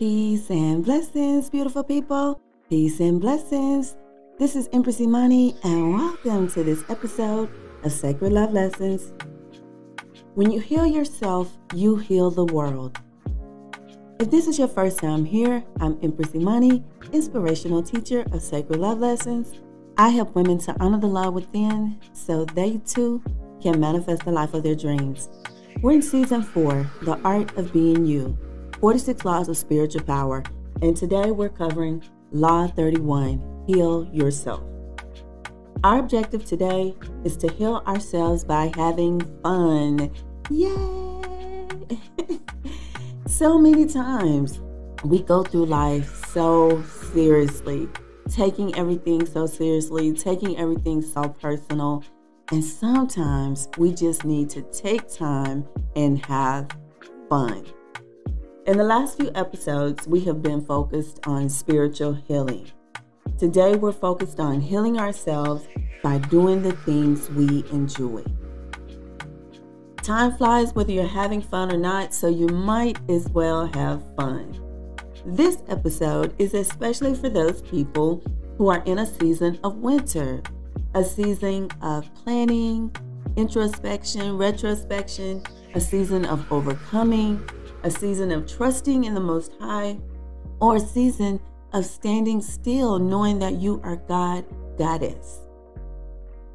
Peace and blessings, beautiful people. Peace and blessings. This is Empress Imani, and welcome to this episode of Sacred Love Lessons. When you heal yourself, you heal the world. If this is your first time here, I'm Empress Imani, inspirational teacher of Sacred Love Lessons. I help women to honor the love within so they too can manifest the life of their dreams. We're in season four, The Art of Being You 46 Laws of Spiritual Power, and today we're covering Law 31 Heal Yourself. Our objective today is to heal ourselves by having fun. Yay! so many times we go through life so seriously, taking everything so seriously, taking everything so personal and sometimes we just need to take time and have fun. In the last few episodes, we have been focused on spiritual healing. Today, we're focused on healing ourselves by doing the things we enjoy. Time flies whether you're having fun or not, so you might as well have fun. This episode is especially for those people who are in a season of winter a season of planning, introspection, retrospection, a season of overcoming, a season of trusting in the Most High, or a season of standing still, knowing that you are God, Goddess.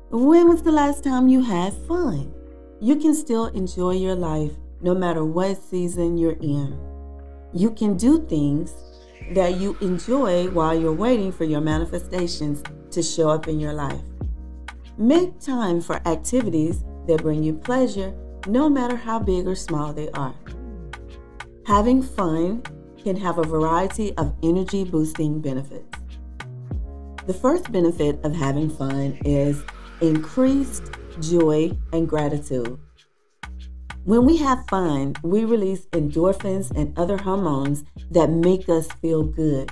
When was the last time you had fun? You can still enjoy your life no matter what season you're in. You can do things that you enjoy while you're waiting for your manifestations to show up in your life. Make time for activities that bring you pleasure, no matter how big or small they are. Having fun can have a variety of energy boosting benefits. The first benefit of having fun is increased joy and gratitude. When we have fun, we release endorphins and other hormones that make us feel good.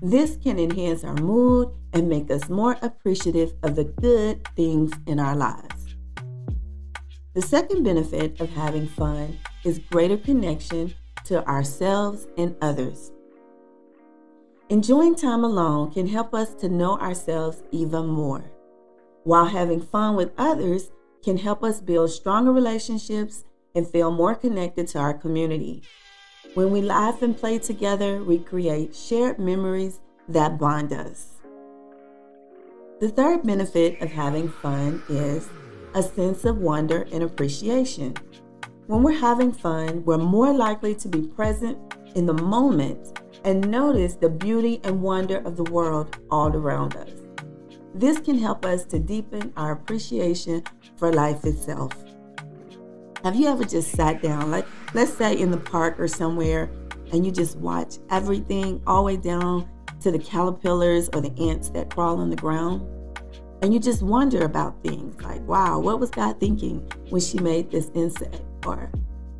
This can enhance our mood and make us more appreciative of the good things in our lives. The second benefit of having fun is greater connection to ourselves and others. Enjoying time alone can help us to know ourselves even more, while having fun with others can help us build stronger relationships and feel more connected to our community. When we laugh and play together, we create shared memories that bond us. The third benefit of having fun is a sense of wonder and appreciation. When we're having fun, we're more likely to be present in the moment and notice the beauty and wonder of the world all around us. This can help us to deepen our appreciation for life itself. Have you ever just sat down, like let's say in the park or somewhere, and you just watch everything all the way down to the caterpillars or the ants that crawl on the ground? And you just wonder about things like, wow, what was God thinking when she made this insect? Or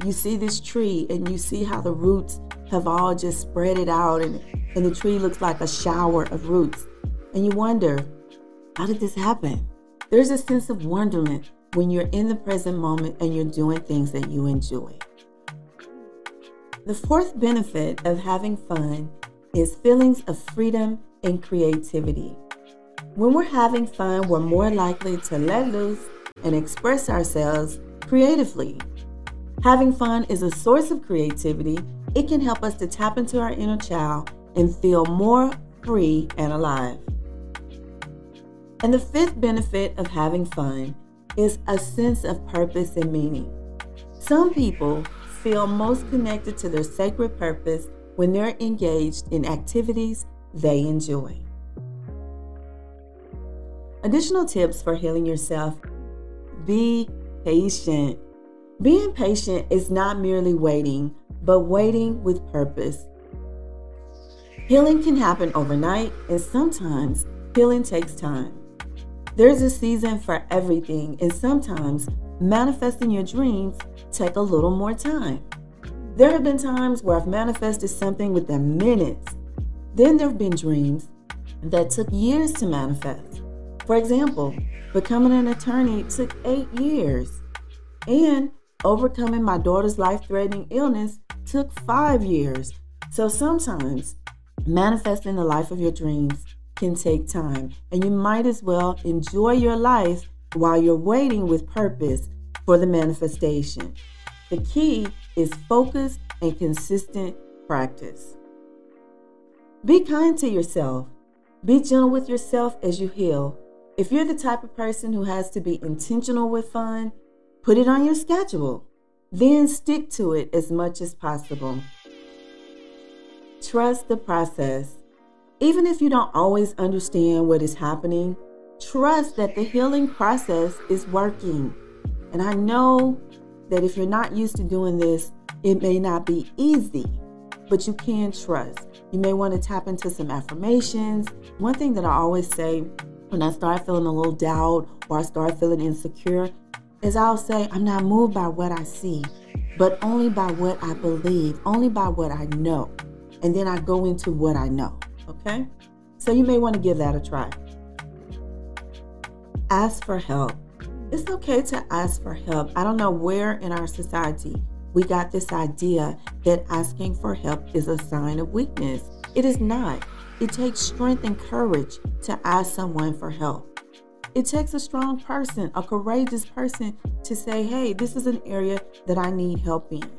you see this tree and you see how the roots have all just spread it out and, and the tree looks like a shower of roots. And you wonder, how did this happen? There's a sense of wonderment when you're in the present moment and you're doing things that you enjoy. The fourth benefit of having fun is feelings of freedom and creativity. When we're having fun, we're more likely to let loose and express ourselves creatively. Having fun is a source of creativity. It can help us to tap into our inner child and feel more free and alive. And the fifth benefit of having fun is a sense of purpose and meaning. Some people feel most connected to their sacred purpose when they're engaged in activities they enjoy. Additional tips for healing yourself be patient. Being patient is not merely waiting, but waiting with purpose. Healing can happen overnight, and sometimes healing takes time. There's a season for everything, and sometimes manifesting your dreams take a little more time. There have been times where I've manifested something within minutes. Then there have been dreams that took years to manifest. For example, becoming an attorney took eight years, and overcoming my daughter's life threatening illness took five years. So sometimes manifesting the life of your dreams can take time, and you might as well enjoy your life while you're waiting with purpose for the manifestation. The key is focus and consistent practice. Be kind to yourself. Be gentle with yourself as you heal. If you're the type of person who has to be intentional with fun, put it on your schedule. Then stick to it as much as possible. Trust the process. Even if you don't always understand what is happening, trust that the healing process is working. And I know that if you're not used to doing this, it may not be easy, but you can trust. You may want to tap into some affirmations. One thing that I always say when I start feeling a little doubt or I start feeling insecure is I'll say, I'm not moved by what I see, but only by what I believe, only by what I know. And then I go into what I know. Okay? So you may want to give that a try. Ask for help. It's okay to ask for help. I don't know where in our society we got this idea that asking for help is a sign of weakness. It is not. It takes strength and courage to ask someone for help. It takes a strong person, a courageous person to say, hey, this is an area that I need help in.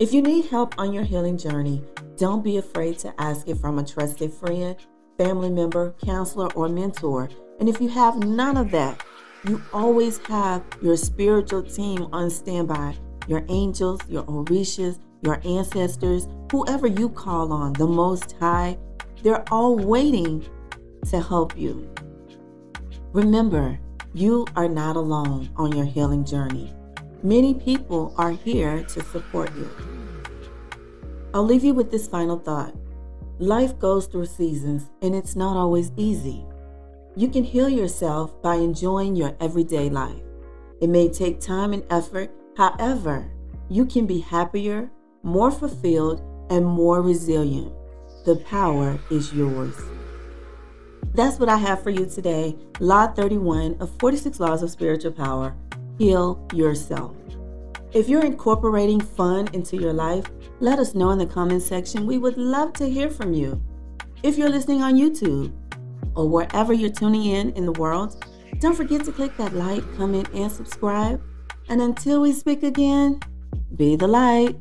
If you need help on your healing journey, don't be afraid to ask it from a trusted friend, family member, counselor, or mentor. And if you have none of that, you always have your spiritual team on standby your angels, your orishas, your ancestors, whoever you call on, the Most High, they're all waiting to help you. Remember, you are not alone on your healing journey. Many people are here to support you. I'll leave you with this final thought. Life goes through seasons, and it's not always easy. You can heal yourself by enjoying your everyday life. It may take time and effort, however, you can be happier, more fulfilled, and more resilient. The power is yours. That's what I have for you today. Law 31 of 46 Laws of Spiritual Power Heal Yourself. If you're incorporating fun into your life, let us know in the comment section. We would love to hear from you. If you're listening on YouTube or wherever you're tuning in in the world, don't forget to click that like, comment, and subscribe. And until we speak again, be the light.